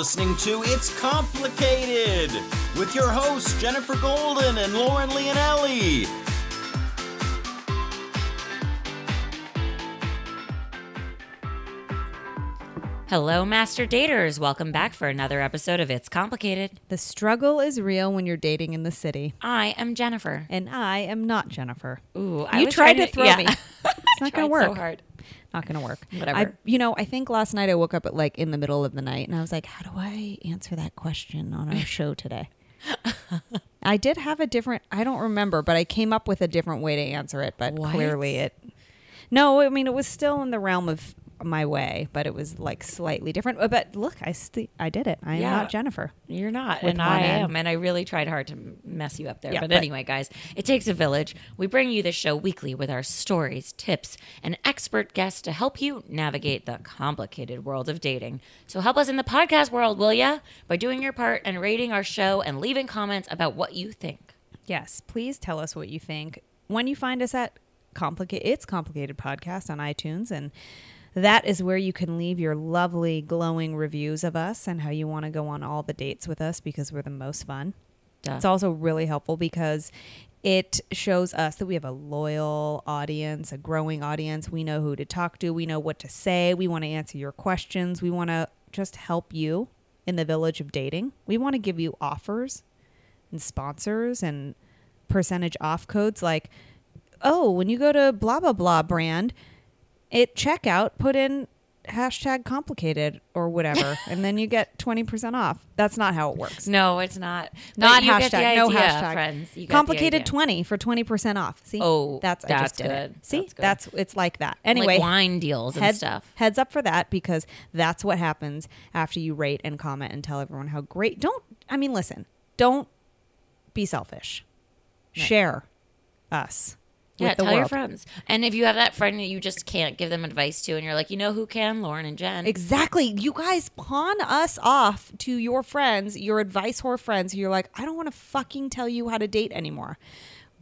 listening to It's Complicated with your hosts Jennifer Golden and Lauren Leonelli. Hello, Master Daters. Welcome back for another episode of It's Complicated. The struggle is real when you're dating in the city. I am Jennifer. And I am not Jennifer. Ooh, I you was tried trying to throw yeah. me. It's not going to work. So hard. Not going to work. Whatever. I, you know, I think last night I woke up at like in the middle of the night and I was like, how do I answer that question on our show today? I did have a different, I don't remember, but I came up with a different way to answer it, but What? clearly it, no, I mean, it was still in the realm of my way, but it was like slightly different. Uh, But look, I st- I did it. I am Yeah. not Jennifer. You're not, and I am, and I really tried hard to mess you up there. Yeah, but, but- anyway, guys, it takes a village. We bring you the show weekly with our stories, tips, and expert guests to help you navigate the complicated world of dating. So help us in the podcast world, will ya? By doing your part and rating our show and leaving comments about what you think. Yes, please tell us what you think when you find us at complicate it's complicated podcast on iTunes and that is where you can leave your lovely glowing reviews of us and how you want to go on all the dates with us because we're the most fun. Duh. It's also really helpful because it shows us that we have a loyal audience, a growing audience. We know who to talk to, we know what to say, we want to answer your questions, we want to just help you in the village of dating. We want to give you offers and sponsors and percentage off codes like oh when you go to blah blah blah brand at checkout put in hashtag complicated or whatever and then you get 20% off that's not how it works No, it's not. Not hashtag the no hashtag friends. You get complicated 20 for 20% off see Oh, that's i that's just did good. it see That's good. that's it's like that anyway like wine deals and heads, stuff. heads up for that because that's what happens after you rate and comment and tell everyone how great. Don't I mean listen, don't be selfish. Share us. Yeah, tell your friends. And if you have that friend that you just can't give them advice to, and you're like, you know who can, Lauren and Jen. Exactly. You guys pawn us off to your friends, your advice whore friends. You're like, I don't want to fucking tell you how to date anymore.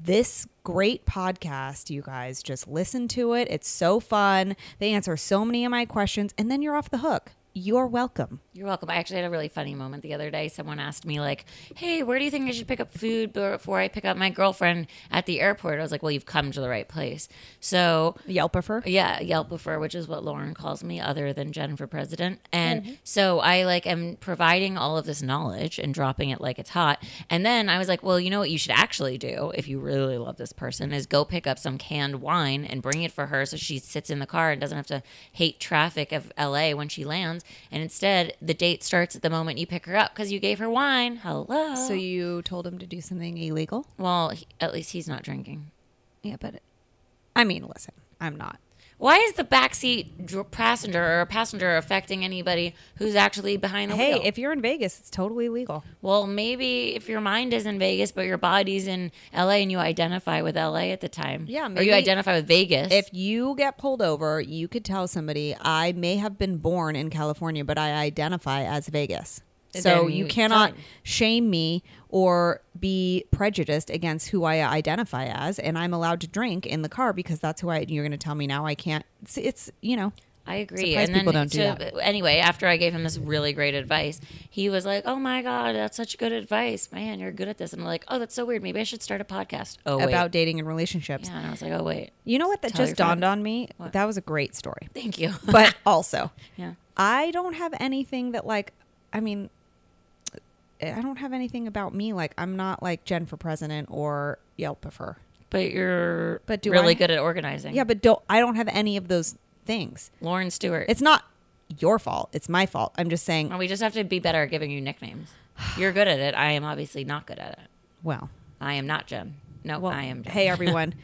This great podcast, you guys just listen to it. It's so fun. They answer so many of my questions, and then you're off the hook. You're welcome. You're welcome. I actually had a really funny moment the other day. Someone asked me, like, hey, where do you think I should pick up food before I pick up my girlfriend at the airport? I was like, well, you've come to the right place. So Yelpifer. Yeah, Yelpifer, which is what Lauren calls me, other than Jen for president. And mm-hmm. so I like am providing all of this knowledge and dropping it like it's hot. And then I was like, well, you know what you should actually do if you really love this person is go pick up some canned wine and bring it for her so she sits in the car and doesn't have to hate traffic of LA when she lands. And instead, the date starts at the moment you pick her up because you gave her wine. Hello. So you told him to do something illegal? well, he, at least he's not drinking. Yeah, but I mean, listen, I'm not. Why is the backseat passenger or a passenger affecting anybody who's actually behind the Hey, wheel? Hey, if you're in Vegas, it's totally legal. well, maybe if your mind is in Vegas, but your body's in LA and you identify with LA at the time. Yeah, Or you identify with Vegas. If you get pulled over, you could tell somebody, I may have been born in California, but I identify as Vegas. So you you- cannot shame me or be prejudiced against who I identify as, and I'm allowed to drink in the car because that's who I. You're going to tell me now I can't. It's, it's you know. I agree. Surprised and then people don't do to- anyway, after I gave him this really great advice, he was like, "Oh my god, that's such good advice, man! You're good at this." And I'm like, "Oh, that's so weird. Maybe I should start a podcast." Oh, wait. About dating and relationships. yeah. And I was like, "Oh wait, You know what? That Tell just dawned friends. on me. What? That was a great story. thank you." But also, yeah. I don't have anything that like I mean Eh, I don't have anything about me like I'm not like Jen for president or Yelpifer. But you're But do really I- good at organizing. Yeah, but don't I don't have any of those things. Lauren Stewart. It's not your fault. It's my fault. I'm just saying, Well, we just have to be better at giving you nicknames. You're good at it. I am obviously not good at it. well, I am not Jen. No, well I am Jen. hey everyone,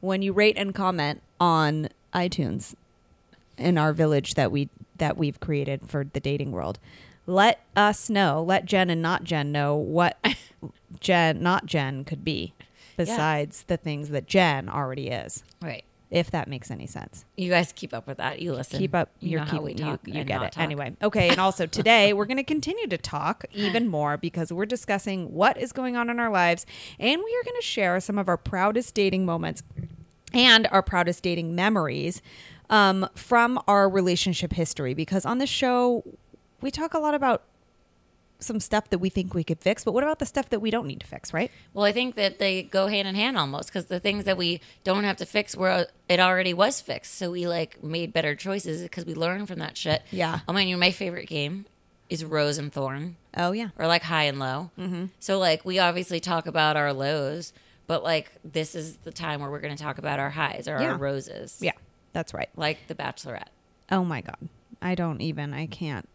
when you rate and comment on iTunes in our village that we that we've created for the dating world, let us know, let Jen and not Jen know what Jen, not Jen, could be besides the things that Jen already is. Right. If that makes any sense. You guys keep up with that. You listen. Keep up. You how we talk. you you get it. talk. Anyway. Okay. And also today we're going to continue to talk even more because we're discussing what is going on in our lives, and we are going to share some of our proudest dating moments and our proudest dating memories um, from our relationship history. Because on this show, we talk a lot about some stuff that we think we could fix, but what about the stuff that we don't need to fix, right? Well, I think that they go hand in hand almost because the things that we don't have to fix were it already was fixed, so we like made better choices because we learned from that shit. Yeah. Oh man, you know, my favorite game is Rose and Thorn Oh yeah. or like High and Low. Mm-hmm. So like we obviously talk about our lows, but like this is the time where we're going to talk about our highs or Yeah. our roses. Yeah. That's right. Like The Bachelorette. Oh my god. I don't even I can't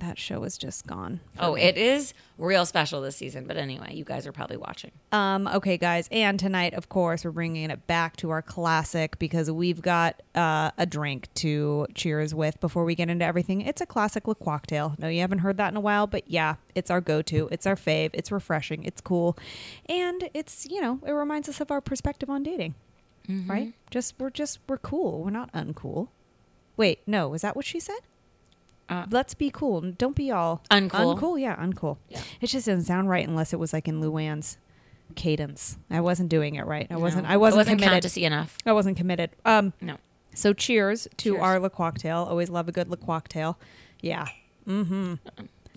that show is just gone. Oh, me. it is real special this season. But anyway, you guys are probably watching. Um, okay, guys, and tonight, of course, we're bringing it back to our classic because we've got uh, a drink to cheers with before we get into everything. It's a classic Le Cocktail. No, you haven't heard that in a while, but yeah, it's our go-to. It's our fave. It's refreshing. It's cool, and it's you know it reminds us of our perspective on dating, right? Just we're just we're cool. We're not uncool. Wait, no, is that what she said? Uh, Let's be cool. Don't be all Uncool. Uncool, yeah, uncool. Yeah. It just doesn't sound right unless it was like in Luann's cadence. I wasn't doing it right. I wasn't. No. I wasn't, wasn't committed. enough. I wasn't committed. Um. No. So cheers to Cheers. our Le Cocktail. Always love a good Le Cocktail. Yeah. Mm-hmm.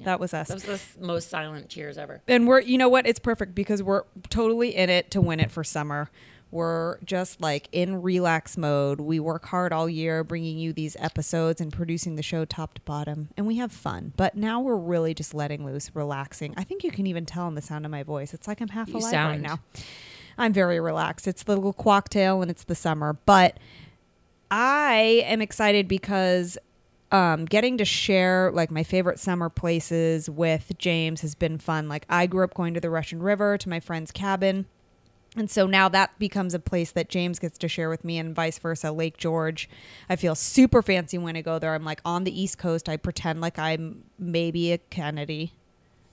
That was us. That was the most silent cheers ever. and we're you know what? It's perfect because we're totally in it to win it for summer. We're just like in relax mode. We work hard all year bringing you these episodes and producing the show top to bottom, and we have fun. But now we're really just letting loose, relaxing. I think you can even tell in the sound of my voice. It's like I'm half You alive right now. I'm very relaxed. It's the little cocktail and it's the summer, but I am excited because um, getting to share like my favorite summer places with James has been fun. Like I grew up going to the Russian River to my friend's cabin. And so now that becomes a place that James gets to share with me and vice versa. Lake George. I feel super fancy when I go there. I'm like on the East Coast. I pretend like I'm maybe a Kennedy.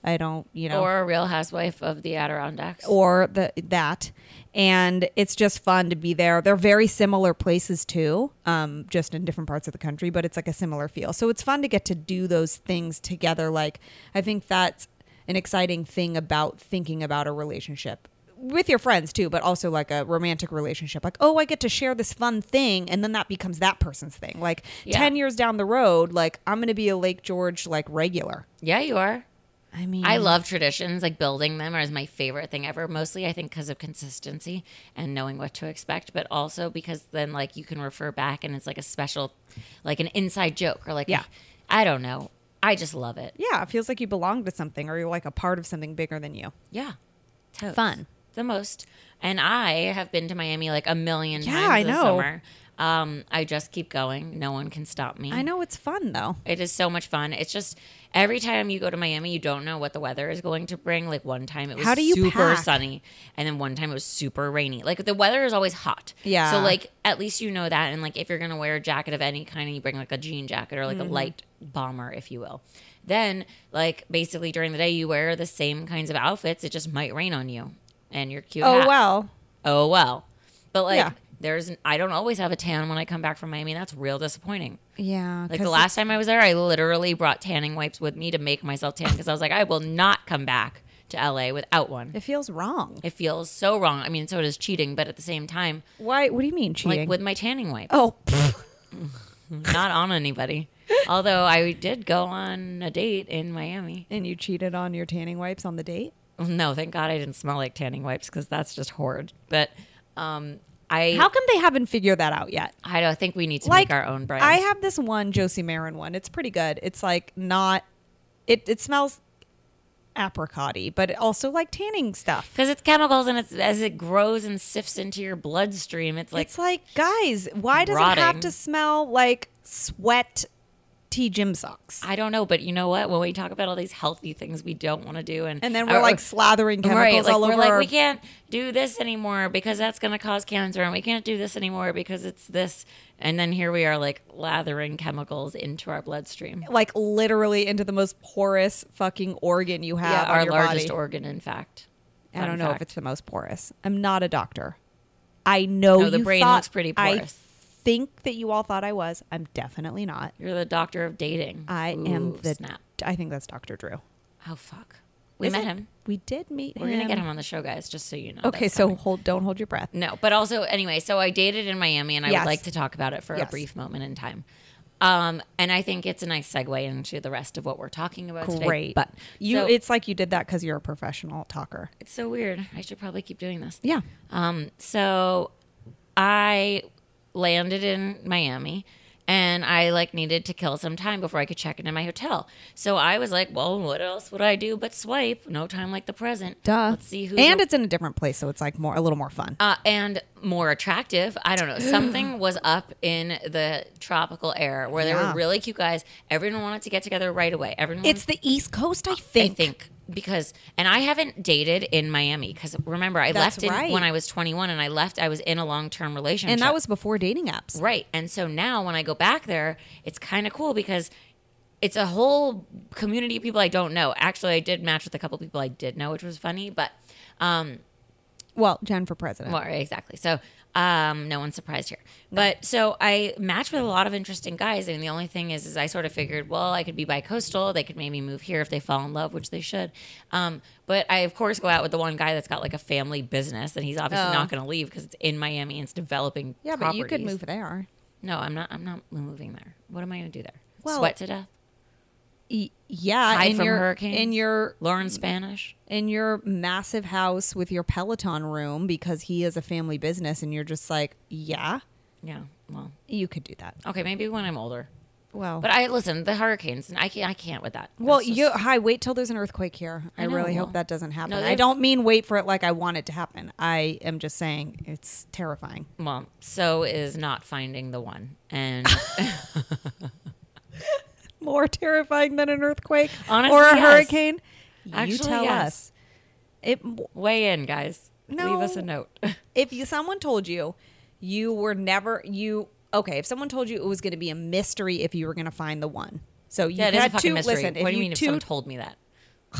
I don't, you know Or a real housewife of the Adirondacks. or the that and it's just fun to be there they're very similar places too um, just in different parts of the country but it's like a similar feel so it's fun to get to do those things together like i think that's an exciting thing about thinking about a relationship with your friends too but also like a romantic relationship like oh i get to share this fun thing and then that becomes that person's thing like Yeah. 10 years down the road like i'm gonna be a lake george like regular yeah, you are. i mean I love traditions. Like building them is my favorite thing ever. Mostly, I think, because of consistency and knowing what to expect, but also because then, like, you can refer back and it's like a special, like an inside joke or like, Yeah. I don't know. I just love it. yeah it feels like you belong to something or you're like a part of something bigger than you Yeah. Totes. Fun. The most. And I have been to Miami like a million Yeah, times I this know. summer. Um, I just keep going. No one can stop me. I know it's fun though. It is so much fun. It's just every time you go to Miami, you don't know what the weather is going to bring. Like one time it was How do you super pack? sunny, and then one time it was super rainy. Like the weather is always hot. Yeah. So like at least you know that, and like if you're gonna wear a jacket of any kind, and you bring like a jean jacket or like Mm-hmm. a light bomber, if you will. Then like basically during the day you wear the same kinds of outfits. It just might rain on you, and you're cute. Oh hat. well. Oh well. But like. Yeah. There's, I don't always have a tan when I come back from Miami. That's real disappointing. Yeah. Like the last time I was there, I literally brought tanning wipes with me to make myself tan because I was like, I will not come back to LA without one. it feels wrong. It feels so wrong. I mean, so does cheating, but at the same time, Why? What do you mean cheating? like with my tanning wipes, oh, not on anybody. Although I did go on a date in Miami. and you cheated on your tanning wipes on the date? No, thank God I didn't smell like tanning wipes because that's just horrid. But um, I, How come they haven't figured that out yet? I don't think we need to Like make our own brand. I have this one Josie Maran one. It's pretty good. It's like not. It it smells apricotty, but it also like tanning stuff. because it's chemicals and it's as it grows and sifts into your bloodstream. It's like it's like, guys, why does it have rotting. to smell like sweat tea gym socks? I don't know, but you know what? When we talk about all these healthy things we don't want to do, and And then we're or- like slathering chemicals right, like all we're over. like we can't do this anymore because that's going to cause cancer, and we can't do this anymore because it's this. And then here we are, like lathering chemicals into our bloodstream. like literally into the most porous fucking organ you have. Yeah, our largest body. organ, in fact. I don't know if it's the most porous. I'm not a doctor. I know No, the brain thought- looks pretty I porous. Think that you all thought I was. I'm definitely not. You're the doctor of dating. I am Ooh, the. snap. I think that's Dr. Drew. Oh fuck, we Is met it? him. We did meet him. We're him. gonna get him on the show, guys. Just so you know. Okay, That's so coming. hold. Don't hold your breath. No, but also anyway, so I dated in Miami, and I Yes. would like to talk about it for Yes. a brief moment in time. Um, and I think it's a nice segue into the rest of what we're talking about today. Great. But you so- it's like you did that cuz you're a professional talker. it's so weird. I should probably keep doing this. Yeah. Um, so I landed in Miami and I like needed to kill some time before I could check into my hotel. So I was like, well, what else would I do but swipe? No time like the present. Duh. Let's see who And it's in a different place so it's like more a little more fun. uh, and more attractive. I don't know. Something was up in the tropical air where there Yeah. were really cute guys. Everyone wanted to get together right away. Everyone it's the East Coast, I think. I think. Because and I haven't dated in Miami because remember I That's left in, right. when I was 21 and I left I was in a long-term relationship. And that was before dating apps. right. And so now when I go back there, it's kind of cool because it's a whole community of people I don't know. Actually, I did match with a couple people I did know, which was funny, but um Well, Jen for president. well, exactly. So, um, no one's surprised here. But so I matched with a lot of interesting guys, and the only thing is, is I sort of figured, well, I could be bi-coastal. They could maybe move here if they fall in love, which they should. Um, but I, of course, go out with the one guy that's got like a family business, and he's obviously Oh. not going to leave because it's in Miami and it's developing. yeah, but you could properties. move there. No, I'm not. I'm not moving there. What am I going to do there? Well- Sweat to death. Y- yeah, Hide in from your hurricanes? in your Learn Spanish. In your massive house with your Peloton room because he is a family business and you're just like, yeah, Yeah. Well, you could do that. okay. Maybe when I'm older. Well, But I listen. The hurricanes. and I can't. I can't with that. well, just- you hi. Wait till there's an earthquake here. I, I know, really well, hope that doesn't happen. no, I don't mean wait for it like I want it to happen. I am just saying it's terrifying. Well, so is not finding the one. And More terrifying than an earthquake Honestly, or a yes. hurricane. You Actually, tell yes. us. It weigh in, guys. No. Leave us a note. if you someone told you you were never you okay if someone told you it was going to be a mystery if you were going to find the one so you yeah, it is a had two mystery. listen what if do you you mean if two someone told me that?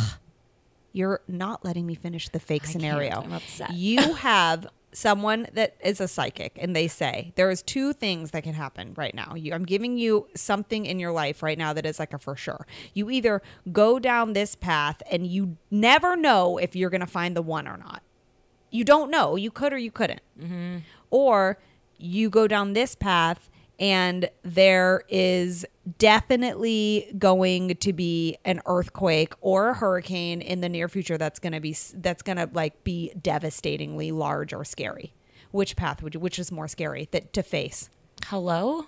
you're not letting me finish the fake scenario. I'm upset. you have someone that is a psychic and they say there is two things that can happen right now. You, i'm giving you something in your life right now that is like a for sure. You either go down this path and you never know if you're going to find the one or not. You don't know. You could or you couldn't. Mm-hmm. or you go down this path and there is definitely going to be an earthquake or a hurricane in the near future that's going to be that's going to like be devastatingly large or scary which path would you which is more scary that to face Hello.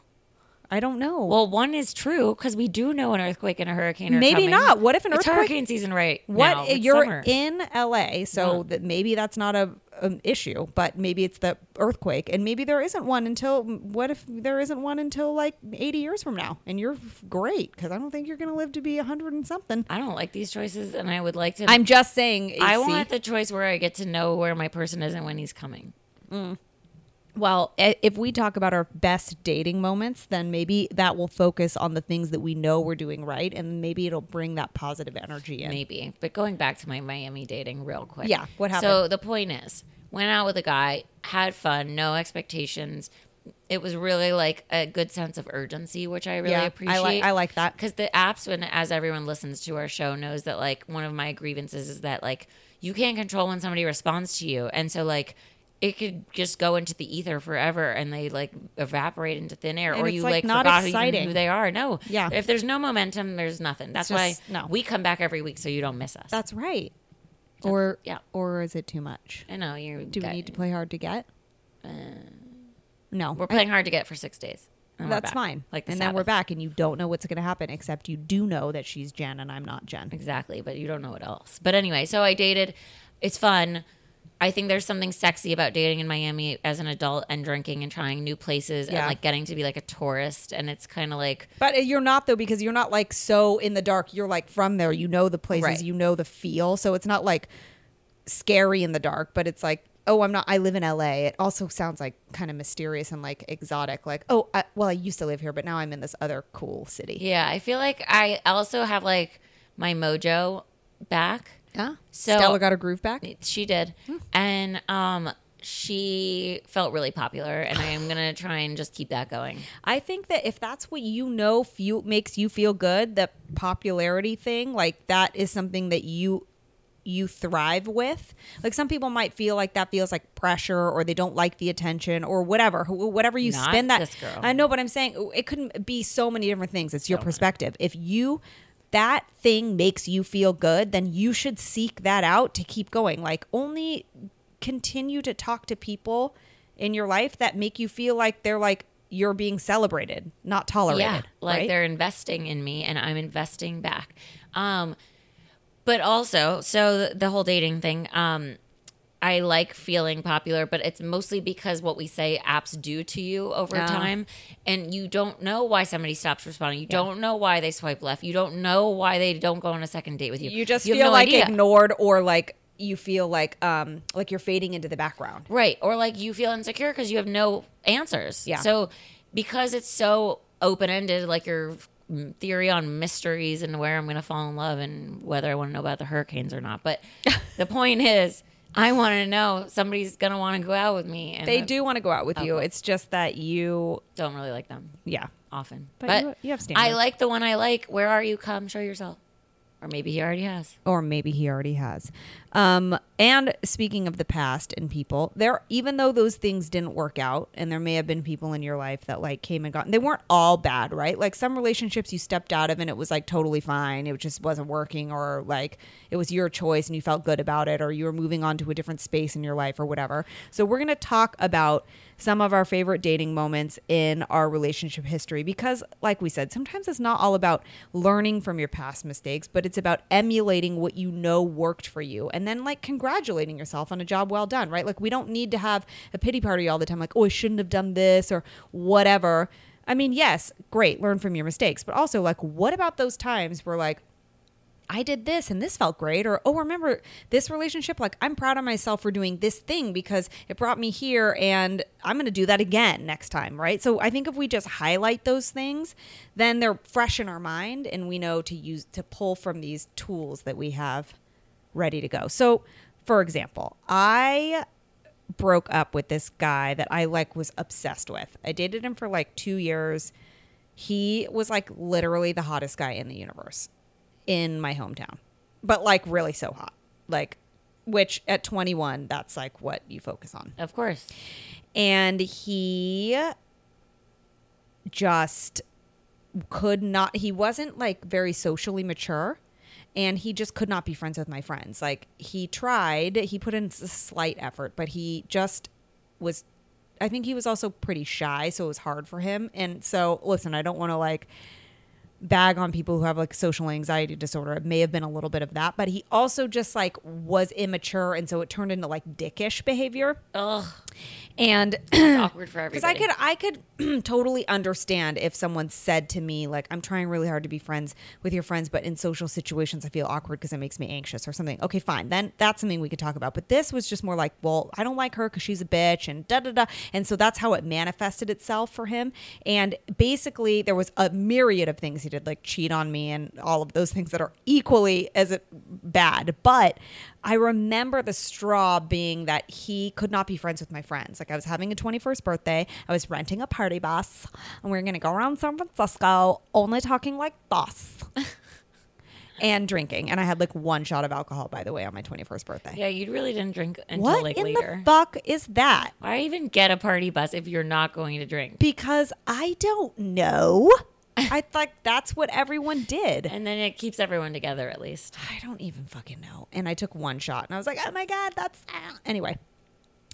i don't know Well, one is true because we do know an earthquake and a hurricane. Are Maybe coming. not. What if an It's earthquake- hurricane season right what now? You're summer. in LA, so Yeah. that maybe that's not a an issue, but maybe it's the earthquake, and maybe there isn't one until. What if there isn't one until like eighty years from now, and you're great because I don't think you're going to live to be a hundred and something. I don't like these choices, and I would like to. I'm just saying. I see? want the choice where I get to know where my person is and when he's coming. Mm. Well, eh, if we talk about our best dating moments, then maybe that will focus on the things that we know we're doing right, and maybe it'll bring that positive energy in. Maybe. But going back to my Miami dating real quick. Yeah, what happened? So the point is, went out with a guy, had fun, no expectations. It was really like a good sense of urgency, which I really Yeah, I appreciate. I like that. because the apps, when as everyone listens to our show, knows that like one of my grievances is that like you can't control when somebody responds to you, and so like it could just go into the ether forever, and they like evaporate into thin air, And or you like, like, not forgot exciting. who they are. No, Yeah. If there's no momentum, there's nothing. That's just- why no. we come back every week so you don't miss us. That's right. Or yeah. or is it too much? I know you. Do we need to play hard to get? no, Uh, We're playing hard to get for six days. and That's fine. Like the and then we're back, and you don't know what's going to happen, except you do know that she's Jen and I'm not Jen. Exactly, but you don't know what else. But anyway, so I dated. It's fun. I think there's something sexy about dating in Miami as an adult and drinking and trying new places Yeah. and like getting to be like a tourist. And it's kind of like But uh, you're not though because you're not like so in the dark. You're like from there. You know the places. Right. You know the feel. So it's not like scary in the dark, but it's like oh I'm not. I live in L.A. It also sounds like kind of mysterious and like exotic. Like oh I, well I used to live here, but now I'm in this other cool city. yeah. I feel like I also have like my mojo back. Yeah. So- Stella got her groove back. She did, and um, she felt really popular, and I am gonna try and just keep that going. I think that if that's what you know feel makes you feel good, the popularity thing, like that is something that you you thrive with. Like some people might feel like that feels like pressure or they don't like the attention or whatever. Whatever you Not spin that. I know, but I'm saying it couldn't be so many different things. It's your So many. perspective. If you that thing makes you feel good, then you should seek that out to keep going. Like only continue to talk to people in your life that make you feel like they're like you're being celebrated, not tolerated. Yeah, like right? they're investing in me and I'm investing back. Um, but also, so the, the whole dating thing, um, I like feeling popular, but it's mostly because what we say apps do to you over Oh. time. And you don't know why somebody stops responding. You don't know why they swipe left. You don't know why they don't go on a second date with you. you just have feel no like idea. ignored or like you feel like um like you're fading into the background. Right. Or like you feel insecure because you have no answers. Yeah. So because it's so open ended, like your theory on mysteries and where I'm going to fall in love and whether I want to know about the hurricanes or not. But the point is, I want to know somebody's going to want to go out with me. And They I do want to go out with you. It's just that you don't really like them yeah. often. But But, you- you have standards. I like the one I like. Where are you? Come show yourself. Or maybe he already has. or maybe he already has. Um, and speaking of the past and people, there even though those things didn't work out, and there may have been people in your life that like came and gone, they weren't all bad, right? Like some relationships you stepped out of and it was like totally fine, it just wasn't working, or like it was your choice and you felt good about it, or you were moving on to a different space in your life or whatever. So we're gonna talk about some of our favorite dating moments in our relationship history because like we said sometimes it's not all about learning from your past mistakes but it's about emulating what you know worked for you and then like congratulating yourself on a job well done right like we don't need to have a pity party all the time like oh i shouldn't have done this or whatever i mean yes great learn from your mistakes but also like what about those times where like I did this and this felt great. Or, oh, remember this relationship? Like, I'm proud of myself for doing this thing because it brought me here and I'm going to do that again next time. Right. So I think if we just highlight those things, then they're fresh in our mind and we know to use to pull from these tools that we have ready to go. So, for example, I broke up with this guy that I like was obsessed with. I dated him for like two years. He was like literally the hottest guy in the universe in my hometown, but like really so hot. Like, which at 21, that's like what you focus on. Of course. And he just could not, he wasn't like very socially mature. And he just could not be friends with my friends. Like, he tried, he put in a slight effort, but he just was I think he was also pretty shy, so it was hard for him. And so, listen, I don't want to like bag on people who have like social anxiety disorder. It may have been a little bit of that, but he also just like was immature, and so it turned into like dickish behavior. Ugh. And It's awkward for everybody. because. I could, I could totally understand if someone said to me like, "I'm trying really hard to be friends with your friends, but in social situations, I feel awkward because it makes me anxious or something." Okay, fine, then that's something we could talk about. But this was just more like, "Well, I don't like her because she's a bitch," and da da da. And so that's how it manifested itself for him. And basically, there was a myriad of things he did, like cheat on me and all of those things that are equally as bad. But I remember the straw being that he could not be friends with my friends. Like I was having a 21st birthday, I was renting a party bus, and we were going to go around San Francisco, only talking like this. and drinking, and I had like one shot of alcohol, by the way, on my twenty-first birthday. Yeah, you really didn't drink until what like in later. the fuck is that? Why even get a party bus if you're not going to drink? Because I don't know. I thought that's what everyone did. And then it keeps everyone together at least. I don't even fucking know. And I took one shot and I was like, oh my God, that's ah." anyway.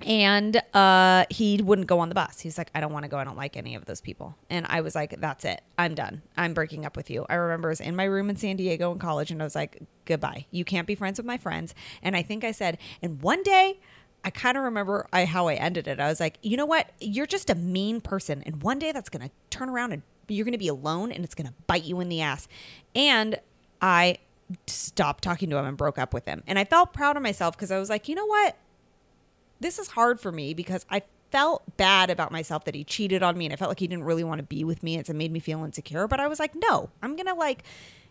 And uh, he wouldn't go on the bus. He's like, I don't want to go. I don't like any of those people. And I was like, that's it. I'm done. I'm breaking up with you. I remember I was in my room in San Diego in college and I was like, goodbye. You can't be friends with my friends. And I think I said, and one day, I kind of remember I, how I ended it. I was like, you know what? You're just a mean person. And one day that's going to turn around and you're going to be alone and it's going to bite you in the ass. And I stopped talking to him and broke up with him. And I felt proud of myself because I was like, you know what? This is hard for me because I felt bad about myself that he cheated on me and I felt like he didn't really want to be with me. It's- It made me feel insecure. But I was like, no, I'm going to like,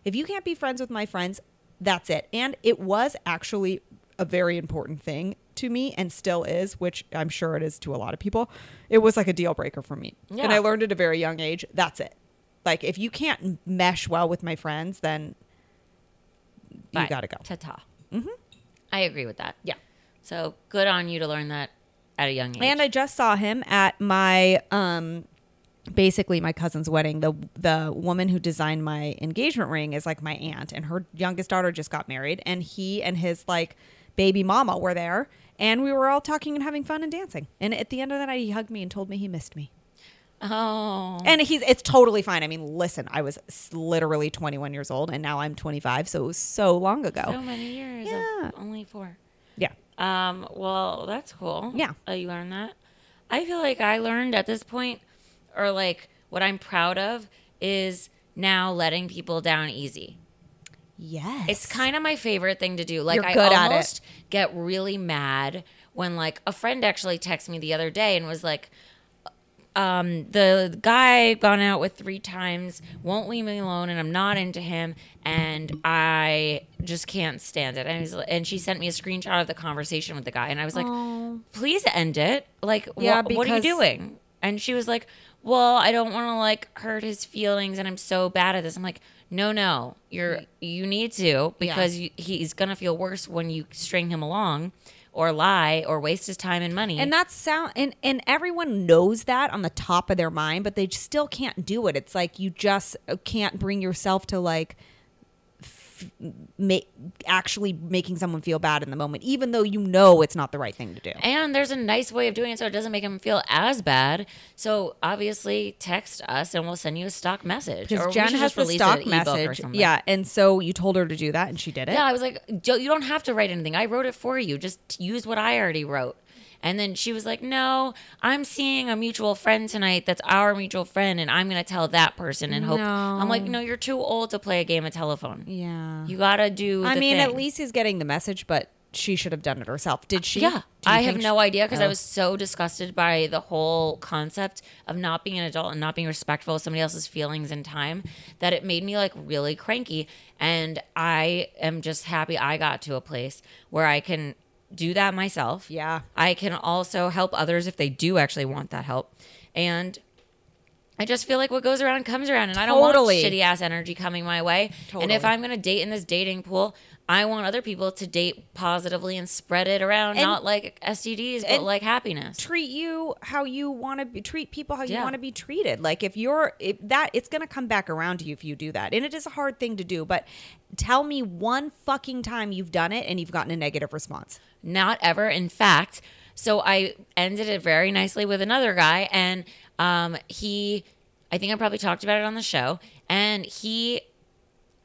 if you can't be friends with my friends, that's it. And it was actually a very important thing to me and still is, which I'm sure it is to a lot of people. It was like a deal breaker for me. And I learned at a very young age, that's it. Like if you can't mesh well with my friends, then you got to go. Ta ta. I agree with that. Yeah. So good on you to learn that at a young age. And I just saw him at my um basically my cousin's wedding. The the woman who designed my engagement ring is like my aunt and her youngest daughter just got married and he and his like baby mama were there and we were all talking and having fun and dancing. And at the end of the night he hugged me and told me he missed me. oh, And he's it's totally fine. I mean, listen, I was literally 21 years old and now I'm 25, so it was so long ago. so many years. Yeah. only four. yeah. Um, well, that's cool. Yeah. Uh, you learned that. I feel like I learned at this point, or like what I'm proud of is now letting people down easy. Yes. It's kind of my favorite thing to do. Like You're I good at it. almost get really mad when like a friend actually texted me the other day and was like, um, the guy gone out with three times won't leave me alone, and I'm not into him, and I just can't stand it. And, he's, and she sent me a screenshot of the conversation with the guy, and I was like, "Please end it! Like, Yeah, wha- what are you doing?" And she was like, "Well, I don't want to like hurt his feelings, and I'm so bad at this." I'm like, "No, no, you're you need to because you, he's gonna feel worse when you string him along." Or lie, or waste his time and money. And that's sound and and everyone knows that on the top of their mind, but they still can't do it. It's like you just can't bring yourself to like f- make actually making someone feel bad in the moment, even though you know it's not the right thing to do. And there's a nice way of doing it so it doesn't make him feel as bad. So obviously, text us and we'll send you a stock message. Because Jen has the stock an ebook or message, yeah, and so you told her to do that, and she did it. Yeah, I was like, "Joe, you don't have to write anything. I wrote it for you. Just use what I already wrote. And then she was like, "No, I'm seeing a mutual friend tonight. That's our mutual friend, and I'm going to tell that person and hope." I'm like, "No, you're too old to play a game of telephone. yeah. You got to do." I mean, thing. at least he's getting the message, but she should have done it herself. Did she? Yeah, I have think no idea because I Oh. was so disgusted by the whole concept of not being an adult and not being respectful of somebody else's feelings and time that it made me like really cranky. And I am just happy I got to a place where I can do that myself. Yeah. I can also help others if they do actually want that help. And I just feel like what goes around comes around, and I don't want Totally. shitty ass energy coming my way. And if I'm going to date in this dating pool, I want other people to date positively and spread it around, And- not like STDs, but like happiness. treat you how you want to be treat people how you Yeah. want to be treated like if you're if that it's going to come back around to you if you do that and it is a hard thing to do but tell me one fucking time you've done it and you've gotten a negative response Not ever. In fact, so I ended it very nicely with another guy, and um, he, I think I probably talked about it on the show, and he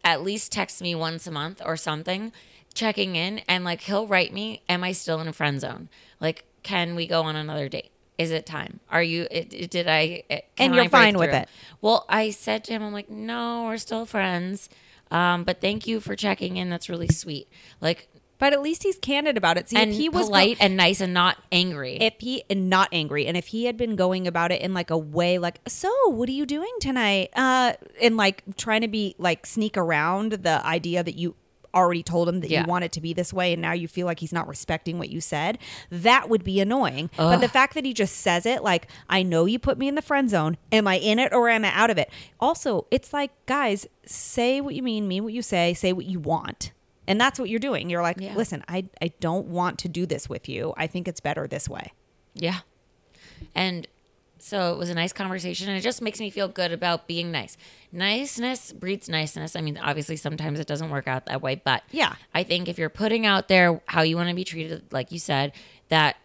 at least texts me once a month or something, checking in, and like he'll write me, "Am I still in a friend zone? Like, can we go on another date?" Is it time? Are you? It, it- did I? It, can And you're I fine with through? it. Well, I said to him, "I'm like, no, we're still friends, um, but thank you for checking in. That's really sweet. Like, but at least he's candid about it. See and if he was polite and nice and not angry. if he and not angry and if he had been going about it in like a way like so what are you doing tonight? Uh and like trying to be like sneak around the idea that you already told him that Yeah. you want it to be this way and now you feel like he's not respecting what you said that would be annoying. But the fact that he just says it like i know you put me in the friend zone. Am i in it or am i out of it? Also it's like guys say what you mean mean what you say say what you want and that's what you're doing you're like Yeah. listen i i don't want to do this with you i think it's better this way yeah. And so it was a nice conversation, and it just makes me feel good about being nice. Niceness breeds niceness. I mean, obviously, sometimes it doesn't work out that way, but Yeah. I think if you're putting out there how you want to be treated, like you said, that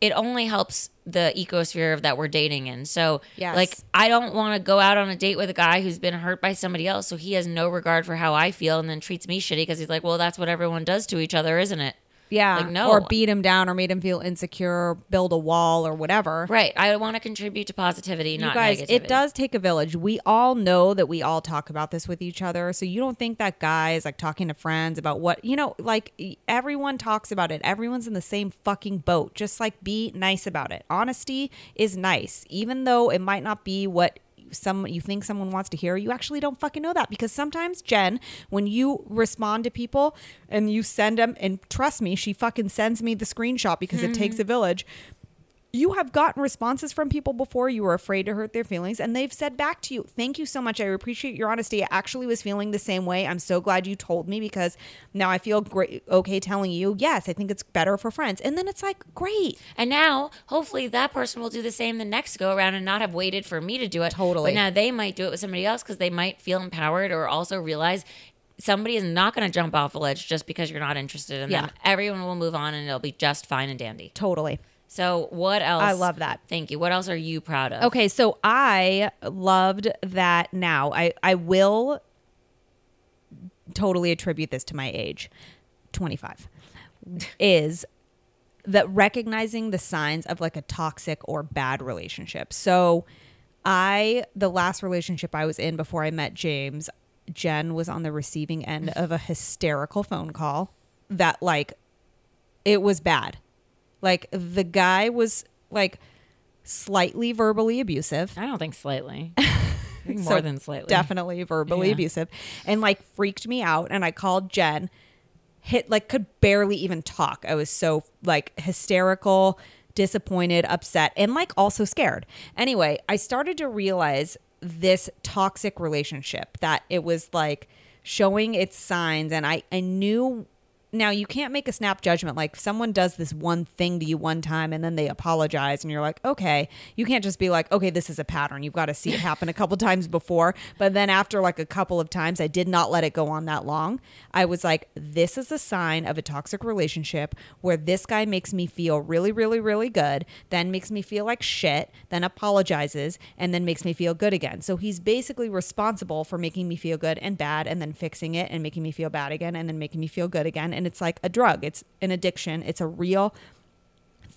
it only helps the ecosphere that we're dating in. So, Yes. like, I don't want to go out on a date with a guy who's been hurt by somebody else, so he has no regard for how I feel, and then treats me shitty because he's like, "Well, that's what everyone does to each other, isn't it?" Yeah. Like, no. Or beat him down or made him feel insecure, build a wall or whatever. Right. I want to contribute to positivity, You not guys, negativity. it does take a village. We all know that we all talk about this with each other. So you don't think that guy is like talking to friends about what, you know, like everyone talks about it. Everyone's in the same fucking boat. Just like be nice about it. Honesty is nice, even though it might not be what some you think someone wants to hear you actually don't fucking know that. Because sometimes jen when you respond to people and you send them and trust me she fucking sends me the screenshot because it takes mm-hmm. a village you have gotten responses from people before you were afraid to hurt their feelings and they've said back to you thank you so much i appreciate your honesty i actually was feeling the same way i'm so glad you told me because now i feel great okay telling you yes i think it's better for friends and then it's like great And now, hopefully, that person will do the same the next go around and not have waited for me to do it. Totally. But now they might do it with somebody else because they might feel empowered or also realize somebody is not going to jump off a ledge just because you're not interested in Yeah. them. Everyone will move on and it'll be just fine and dandy. totally So, what else? I love that. Thank you. What else are you proud of? Okay, so I loved that now. I, I will totally attribute this to my age, 25, is that recognizing the signs of like a toxic or bad relationship. So I, the last relationship I was in before I met James, Jen was on the receiving end of a hysterical phone call that like it was bad. Like the guy was like slightly verbally abusive. I don't think slightly. Think more So than slightly. Definitely verbally Yeah. abusive and like freaked me out. And I called Jen, hit like could barely even talk. I was so like hysterical, disappointed, upset, and like also scared. Anyway, I started to realize this toxic relationship that it was like showing its signs and I, I knew now you can't make a snap judgment like someone does this one thing to you one time and then they apologize and you're like okay. You can't just be like okay this is a pattern. You've got to see it happen a couple times before. But then after like a couple of times i did not let it go on that long. I was like this is a sign of a toxic relationship where this guy makes me feel really really really good then makes me feel like shit then apologizes and then makes me feel good again. So he's basically responsible for making me feel good and bad and then fixing it and making me feel bad again and then making me feel good again and it's like a drug. It's an addiction. It's a real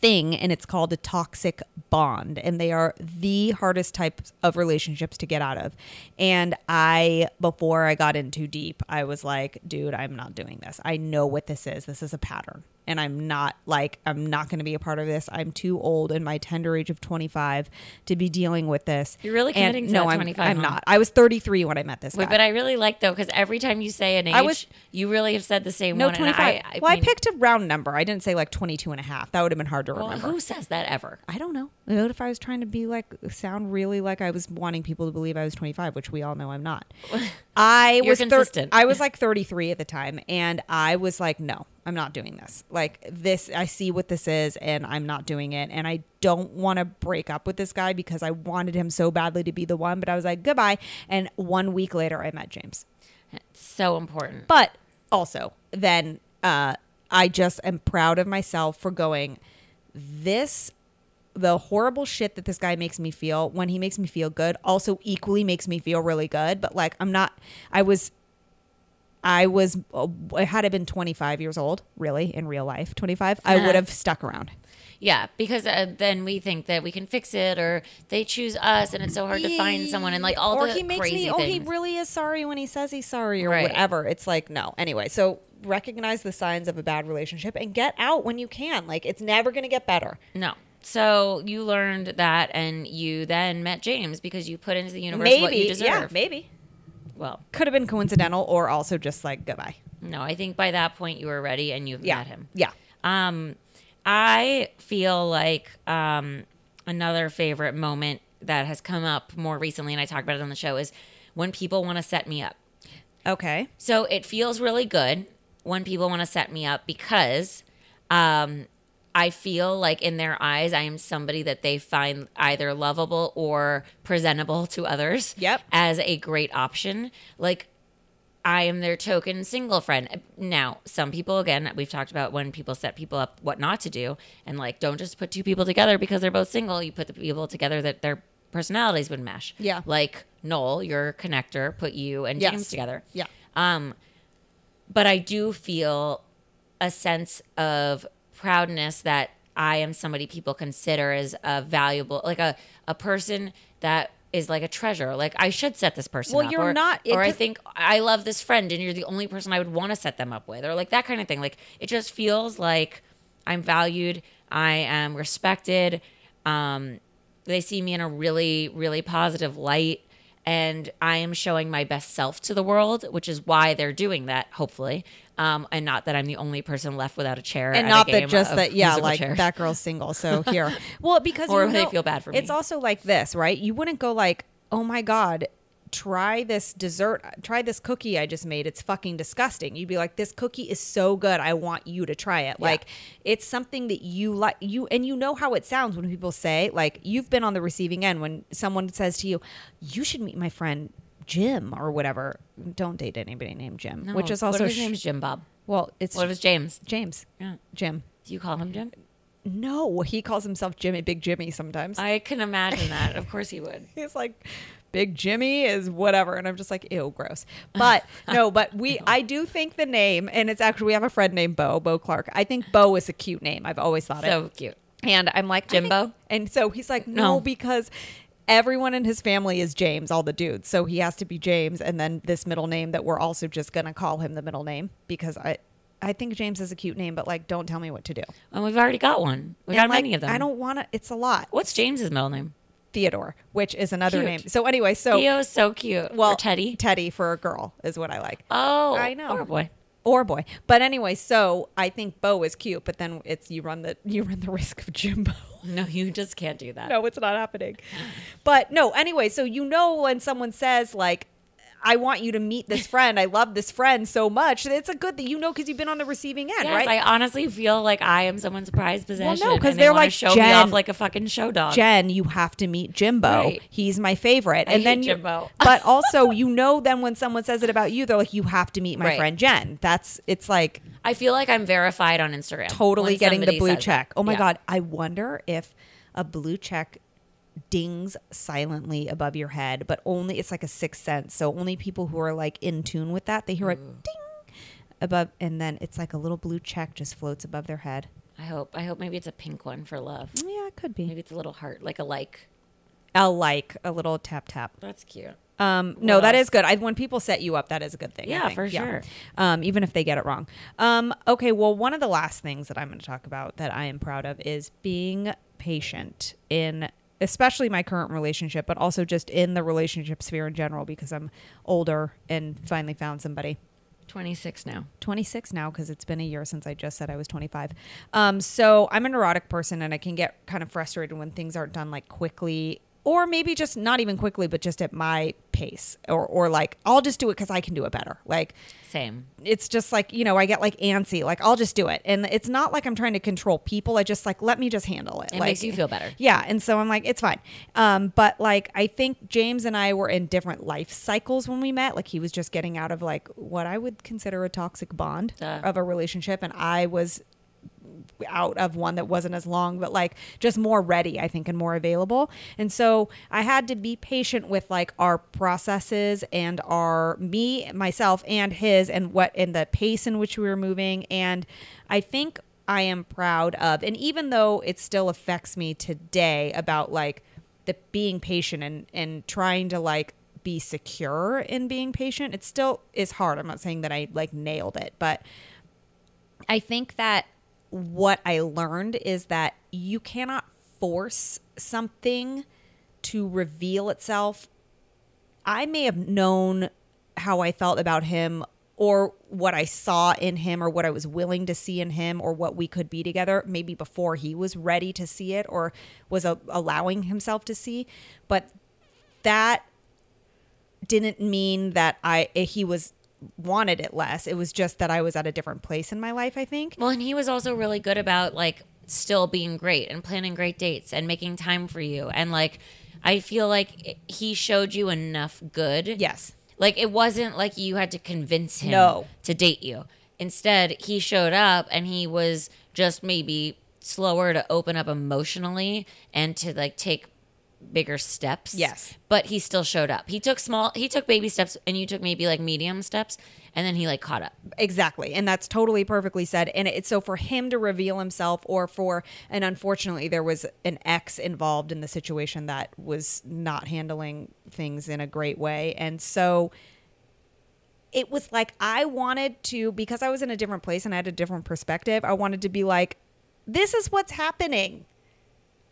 thing and it's called a toxic bond and they are the hardest types of relationships to get out of. And i before i got in too deep i was like dude i'm not doing this. I know what this is. This is a pattern and i'm not like i'm not going to be a part of this i'm too old in my tender age of 25 to be dealing with this You're really And committing to no I'm, 25, I'm huh? not i was 33 when i met this Wait, guy but I really like though because every time you say an age, I was- you really have said the same no one. 25 And I, I well mean, i picked a round number i didn't say like 22 and a half that would have been hard to Well, remember who says that ever? I don't know. What if I was trying to be like sound really like I was wanting people to believe I was 25, which we all know I'm not. I was thir- consistent. I was like 33 at the time, and I was like, no, I'm not doing this. Like this, I see what this is, and I'm not doing it. And I don't want to break up with this guy because I wanted him so badly to be the one. But I was like, goodbye. And one week later, I met James. So important. But also, then uh, I just am proud of myself for going, this, the horrible shit that this guy makes me feel when he makes me feel good also equally makes me feel really good. But like, I'm not, I was. I was, uh, had I been 25 years old, really, in real life, 25, I would have stuck around. Yeah, because uh, then we think that we can fix it, or they choose us, and it's so hard to find someone, and like all or the he makes crazy me, oh, he really is sorry when he says he's sorry or Right. whatever. It's like, no. Anyway, so recognize the signs of a bad relationship and get out when you can. Like, it's never going to get better. no. So you learned that, and you then met James because you put into the universe what you deserve. yeah, maybe. Well, Could have been coincidental or also just like goodbye. no, I think by that point you were ready, and you've Yeah. met him. Yeah. Um, I feel like um, another favorite moment that has come up more recently, and I talked about it on the show, is when people want to set me up. Okay. So it feels really good when people want to set me up because um, I feel like in their eyes, I am somebody that they find either lovable or presentable to others Yep. as a great option. Like, I am their token single friend. Now, some people, again, we've talked about when people set people up, what not to do. And like, don't just put two people together because they're both single. You put the people together that their personalities would mesh. Yeah. Like Noel, your connector, put you and Yes. James together. Yeah. Um, but I do feel a sense of proudness that I am somebody people consider as a valuable, like a, a person that is like a treasure. Like I should set this person Well, up. you're or, not- or I think I love this friend and you're the only person I would want to set them up with or like that kind of thing. Like it just feels like I'm valued. I am respected. Um, they see me in a really, really positive light. And I am showing my best self to the world, which is why they're doing that, hopefully. Um, and not that I'm the only person left without a chair, and not that just that yeah like chairs. that girl's single so here well because Or you they feel bad for me. it's also like this right you wouldn't go like oh my god try this dessert try this cookie i just made it's fucking disgusting you'd be like this cookie is so good i want you to try it like it's something that you like you and you know how it sounds when people say like you've been on the receiving end when someone says to you you should meet my friend jim or whatever don't date anybody named jim No, which is what also if his name's Jim Bob. well it's What if it's James? james Yeah. jim Do you call him Jim? no, he calls himself Jimmy, Big Jimmy sometimes. I can imagine that. Of course he would. He's like, Big Jimmy is whatever. And I'm just like, ew, gross. But no, but we, I do think the name, and it's actually, we have a friend named Bo, Bo Clark. I think Bo is a cute name. I've always thought it. So cute. And I'm like, I think- Jimbo? And so he's like, no, No. because everyone in his family is James, all the dudes. So he has to be James. And then this middle name that we're also just going to call him the middle name because I, I think James is a cute name, but like, don't tell me what to do. And we've already got one. We got like, many of them. I don't want to, it's a lot. What's James's middle name? Theodore, which is another Cute. name. So anyway, so Theo's so cute. well, Or Teddy. Teddy for a girl is what I like, Oh, I know. Or boy. or boy. But anyway, so I think Bo is cute, but then it's you run the you run the risk of Jimbo. No, you just can't do that. no, it's not happening. But no, anyway, so you know when someone says like. I want you to meet this friend. I love this friend so much. It's a good that you know because you've been on the receiving end, Yes, right? I honestly feel like I am someone's prized possession. 'cause no, because they're wanna like, show me off like a fucking show dog. Jen, you have to meet Jimbo. Right. He's my favorite. I and then hate you, Jimbo. but also you know then when someone says it about you, they're like, you have to meet my Right. friend Jen. That's it's like I feel like I'm verified on Instagram. totally getting the blue check. Oh my Yeah. god, I wonder if a blue check dings silently above your head, but only it's like a sixth sense. So only people who are like in tune with that, they hear a ding above and then it's like a little blue check just floats above their head. I hope. I hope maybe it's a pink one for love. Yeah, it could be. Maybe it's a little heart, like a like. I'll like a little tap tap. That's cute. Um, no, What that else? is good. I, when people set you up, that is a good thing. I Yeah, for sure. Um, even if they get it wrong. Um, okay, well, one of the last things that I'm going to talk about that I am proud of is being patient in, especially my current relationship, but also just in the relationship sphere in general because I'm older and finally found somebody. 26 now. 26 now because it's been a year since I just said I was 25. Um, so I'm a neurotic person and I can get kind of frustrated when things aren't done like quickly or maybe just not even quickly, but just at my pace or, or like I'll just do it because I can do it better. Like Same. it's just like, you know, I get like antsy, like I'll just do it. And it's not like I'm trying to control people. I just like, let me just handle it. It like, makes you feel better. yeah, and so I'm like, it's fine. Um, but like, I think James and I were in different life cycles when we met. Like, he was just getting out of like what I would consider a toxic bond Duh. of a relationship, and I was out of one that wasn't as long, but like just more ready, I think, and more available. And so I had to be patient with like our processes and our me, myself, and his, and what and the pace in which we were moving. And I think I am proud of, and even though it still affects me today about like the being patient and and trying to like be secure in being patient, it still is hard. I'm not saying that I like nailed it, but I think that what I learned is that you cannot force something to reveal itself. I may have known how I felt about him or what I saw in him or what I was willing to see in him or what we could be together maybe before he was ready to see it or was a- allowing himself to see but that didn't mean that I he was wanted it less it was just that I was at a different place in my life I think Well, and he was also really good about like still being great and planning great dates and making time for you. And like, I feel like he showed you enough good. yes Like, it wasn't like you had to convince him No. to date you. Instead, he showed up and he was just maybe slower to open up emotionally and to like take bigger steps. Yes. But he still showed up. He took small, he took baby steps and you took maybe like medium steps and then he like caught up. Exactly. And that's totally perfectly said. And it's so for him to reveal himself or for and unfortunately there was an ex involved in the situation that was not handling things in a great way. And so it was like I wanted to because I was in a different place and I had a different perspective, I wanted to be like this is what's happening.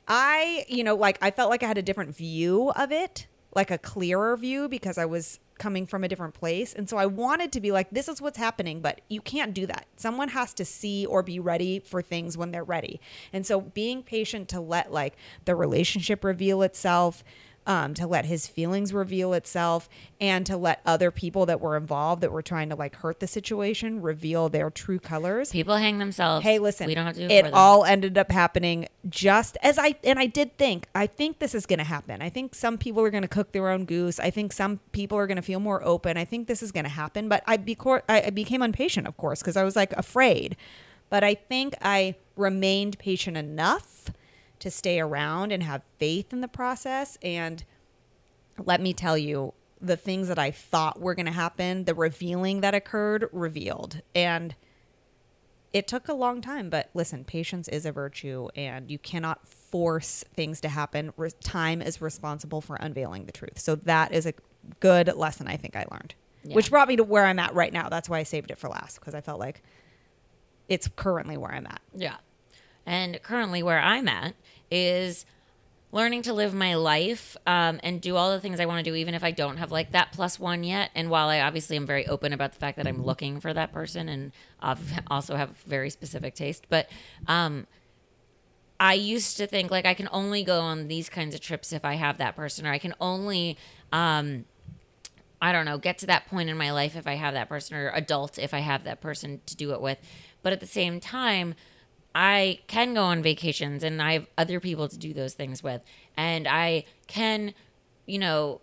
I, you know, like I felt like I had a different view of it like a clearer view because I was coming from a different place. And so I wanted to be like, this is what's happening, but you can't do that. Someone has to see or be ready for things when they're ready. And so being patient to let like the relationship reveal itself, um, to let his feelings reveal itself and to let other people that were involved that were trying to like hurt the situation reveal their true colors. People hang themselves. Hey, listen, we don't have to do it, it all ended up happening just as I and I did think. I think this is going to happen. I think some people are going to cook their own goose. I think some people are going to feel more open. I think this is going to happen. But I, beco- I I became impatient, of course, because I was like afraid. But I think I remained patient enough to stay around and have faith in the process. And let me tell you, the things that I thought were going to happen, the revealing that occurred, revealed. And it took a long time, but listen, patience is a virtue and you cannot force things to happen. Re- time is responsible for unveiling the truth. So that is a good lesson I think I learned, Yeah. which brought me to where I'm at right now. That's why I saved it for last because I felt like it's currently where I'm at. Yeah. And currently, where I'm at is learning to live my life um, and do all the things I want to do, even if I don't have like that plus one yet. And while I obviously am very open about the fact that I'm looking for that person and ob- also have very specific taste, but um, I used to think like I can only go on these kinds of trips if I have that person, or I can only. Um, I don't know, get to that point in my life if I have that person or adult if I have that person to do it with. But at the same time, I can go on vacations and I have other people to do those things with. And I can, you know,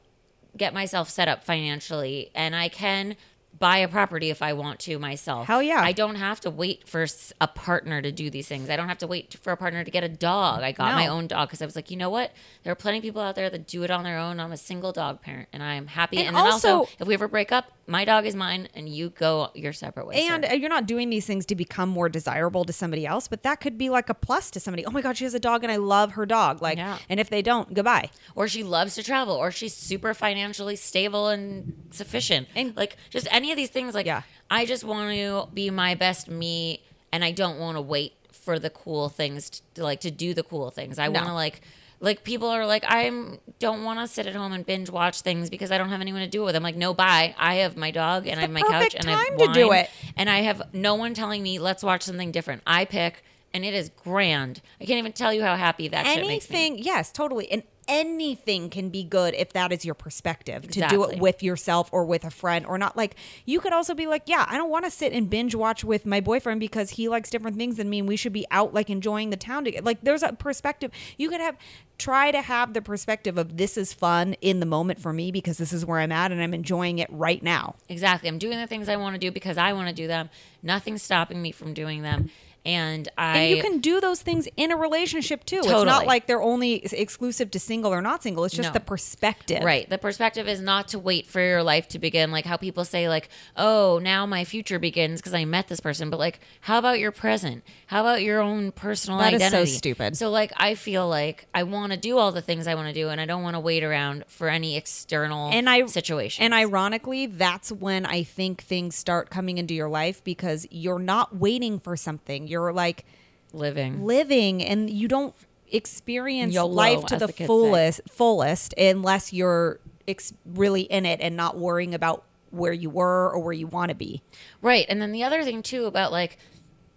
get myself set up financially and I can buy a property if I want to myself. Hell yeah. I don't have to wait for a partner to do these things. I don't have to wait for a partner to get a dog. I got No. my own dog because I was like, you know what? There are plenty of people out there that do it on their own. I'm a single dog parent and I am happy. And And, then also, also- if we ever break up, my dog is mine and you go your separate ways. And sir. you're not doing these things to become more desirable to somebody else, but that could be like a plus to somebody. Oh my God, she has a dog and I love her dog. Like, Yeah. and if they don't, goodbye. or she loves to travel, or she's super financially stable and sufficient. And- like just any of these things, like Yeah. I just want to be my best me, and I don't want to wait for the cool things to like to do the cool things. I No. want to like. Like people are like, I don't want to sit at home and binge watch things because I don't have anyone to do it with. I'm like, no, bye. I have my dog and I have my couch and I have time to do wine, it. and I have no one telling me let's watch something different. I pick, and it is grand. I can't even tell you how happy that shit makes me. anything yes totally and anything can be good if that is your perspective to do it with yourself or with a friend or not like you could also be like yeah i don't want to sit and binge watch with my boyfriend because he likes different things than me and we should be out like enjoying the town together like there's a perspective you could have try to have the perspective of this is fun in the moment for me because this is where i'm at and i'm enjoying it right now Exactly. I'm doing the things I want to do because I want to do them. Nothing's stopping me from doing them. And I and you can do those things in a relationship too it's not like they're only exclusive to single or not single it's just No. the perspective Right. The perspective is not to wait for your life to begin. Like how people say, like, oh, now my future begins because I met this person. But like, how about your present? How about your own personal identity? That is so stupid. So like, I feel like I want to do all the things I want to do, and I don't want to wait around for any external and I situation. And ironically, that's when I think things start coming into your life because you're not waiting for something. You're like living. living, and you don't experience YOLO, life to the the kids say. fullest fullest unless you're ex- really in it and not worrying about where you were or where you want to be. Right. And then the other thing too about like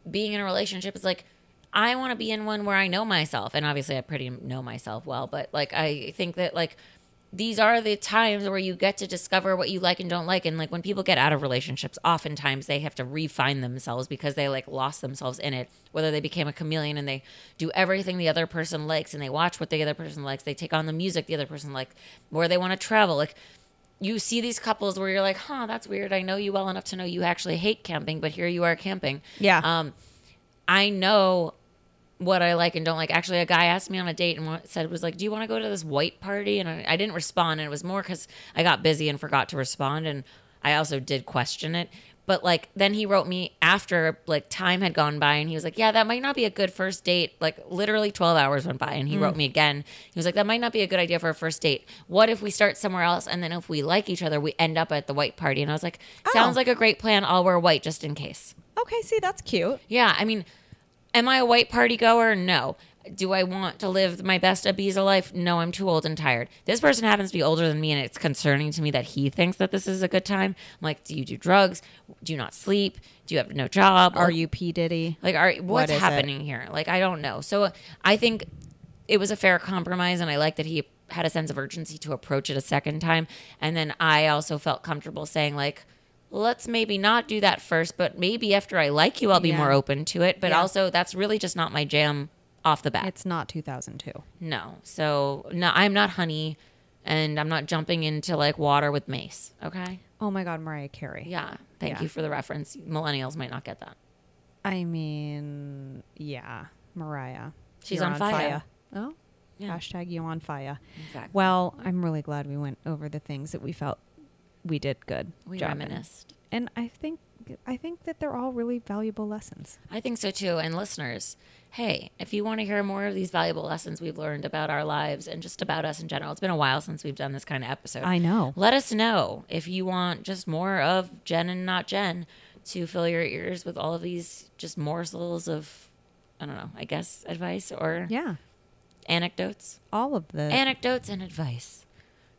being in a relationship is like I want to be in one where I know myself. And obviously I pretty know myself well, but like I think that like these are the times where you get to discover what you like and don't like and like when people get out of relationships oftentimes they have to refine themselves because they like lost themselves in it whether they became a chameleon and they do everything the other person likes and they watch what the other person likes they take on the music the other person likes where they want to travel like you see these couples where you're like, huh, that's weird. I know you well enough to know you actually hate camping, but here you are camping. Yeah. Um, I know what I like and don't like. Actually, a guy asked me on a date and said, was like, do you want to go to this white party? And I, I didn't respond. And it was more because I got busy and forgot to respond. And I also did question it. But like, then he wrote me after like time had gone by and he was like, yeah, that might not be a good first date. Like literally 12 hours went by and he wrote mm. me again. He was like, that might not be a good idea for a first date. What if we start somewhere else? And then if we like each other, we end up at the white party. And I was like, oh. sounds Oh. like a great plan. I'll wear white just in case. Okay, see, that's cute. Yeah, I mean, am I a white party goer? No. Do I want to live my best Ibiza life? No, I'm too old and tired. This person happens to be older than me, and it's concerning to me that he thinks that this is a good time. I'm like, do you do drugs? Do you not sleep? Do you have no job? Are you P Diddy? Like, are what's it? happening here? Like, I don't know. So I think it was a fair compromise, and I like that he had a sense of urgency to approach it a second time. And then I also felt comfortable saying, like, let's maybe not do that first, but maybe after I like you, I'll be Yeah. more open to it. But Yeah. also, that's really just not my jam off the bat. It's not 2002. no. So, no, I'm not honey, and I'm not jumping into like water with Mase. Okay. Oh my God, Mariah Carey. Yeah. Thank Yeah. you for the reference. Millennials might not get that. I mean, yeah, Mariah. She's You're on fire. Oh, oh, Yeah. hashtag you on fire. Exactly. Well, I'm really glad we went over the things that we felt we did good. we job in. reminisced. and I think I think that they're all really valuable lessons. I think so too. And listeners, hey, if you want to hear more of these valuable lessons we've learned about our lives and just about us in general, it's been a while since we've done this kind of episode. I know. Let us know if you want just more of Jen and not Jen to fill your ears with all of these just morsels of, I don't know, I guess advice or Yeah, anecdotes. all of the Anecdotes and advice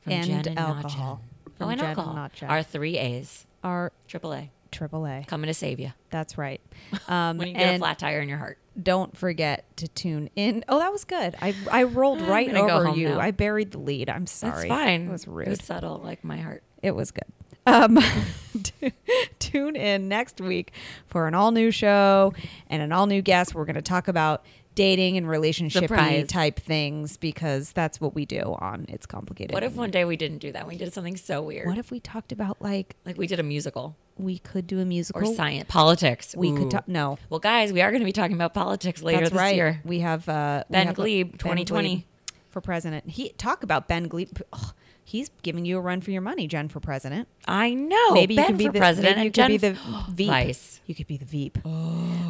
from And Jen and alcohol. not Jen. From oh, and Jen and alcohol. not Jen. Our three A's. are Triple A. AAA. Coming to save you That's right. Um, when you get a flat tire in your heart. don't forget to tune in. Oh, that was good. I I rolled right over you. now. I buried the lead. I'm sorry. That's fine. It was rude. It was subtle, like my heart. It was good. Um, t- tune in next week for an all new show and an all new guest. We're going to talk about dating and relationship type things because that's what we do on It's Complicated. What if one day we didn't do that? We did something so weird. What if we talked about like like we did a musical we could do a musical or science, politics? We Ooh. could talk. No, Well, guys, we are going to be talking about politics later that's this right. year. We have uh, we Ben have, Gleib, 2020. For president. He talk about Ben Gleib. Ugh, he's giving you a run for your money, Jen, for president. I know. maybe you ben can be for the president you and could Jen be the Veep. Vice. You could be the Veep.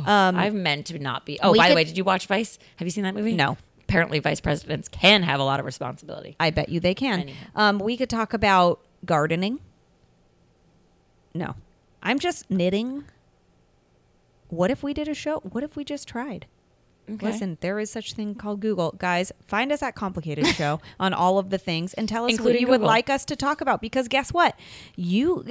I've meant to not be. Oh, by could- the way, did you watch Vice? Have you seen that movie? No. Apparently, vice presidents can have a lot of responsibility. I bet you they can. Um, we could talk about gardening. No, I'm just knitting. What if we did a show? What if we just tried? Okay. Listen, there is such thing called Google. Guys, find us at Complicated Show on all of the things and tell us what Including you would like us to talk about. Because guess what? You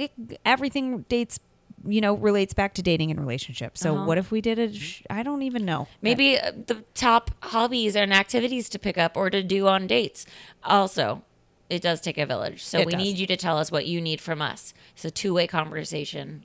everything dates, you know, relates back to dating and relationships. So Uh-huh. what if we did a? Sh- I don't even know. Maybe uh, the top hobbies and activities to pick up or to do on dates. Also, it does take a village. So It we does. need you to tell us what you need from us. It's a two way conversation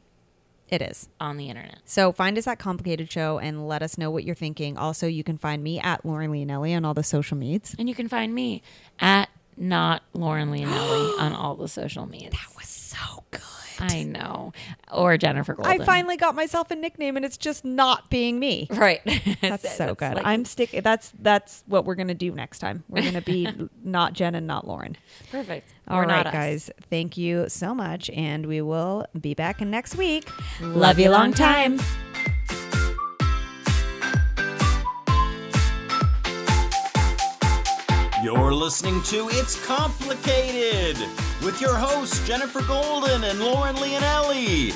it is. on the internet. So find us at Complicated Show and let us know what you're thinking. Also, you can find me at Lauren Leonelli on all the social medias. And you can find me at not Lauren Leonelli on all the social medias. That was so good. I know. Or Jenifer Golden. I finally got myself a nickname, and it's just not being me. Right. That's so That's good. like- I'm stick. That's that's what we're gonna do next time. We're gonna be not Jen and not Lauren. perfect. All Or right, guys. Thank you so much, and we will be back next week. Love you long time. You're listening to It's Complicated with your hosts, Jenifer Golden and Lauren Leonelli.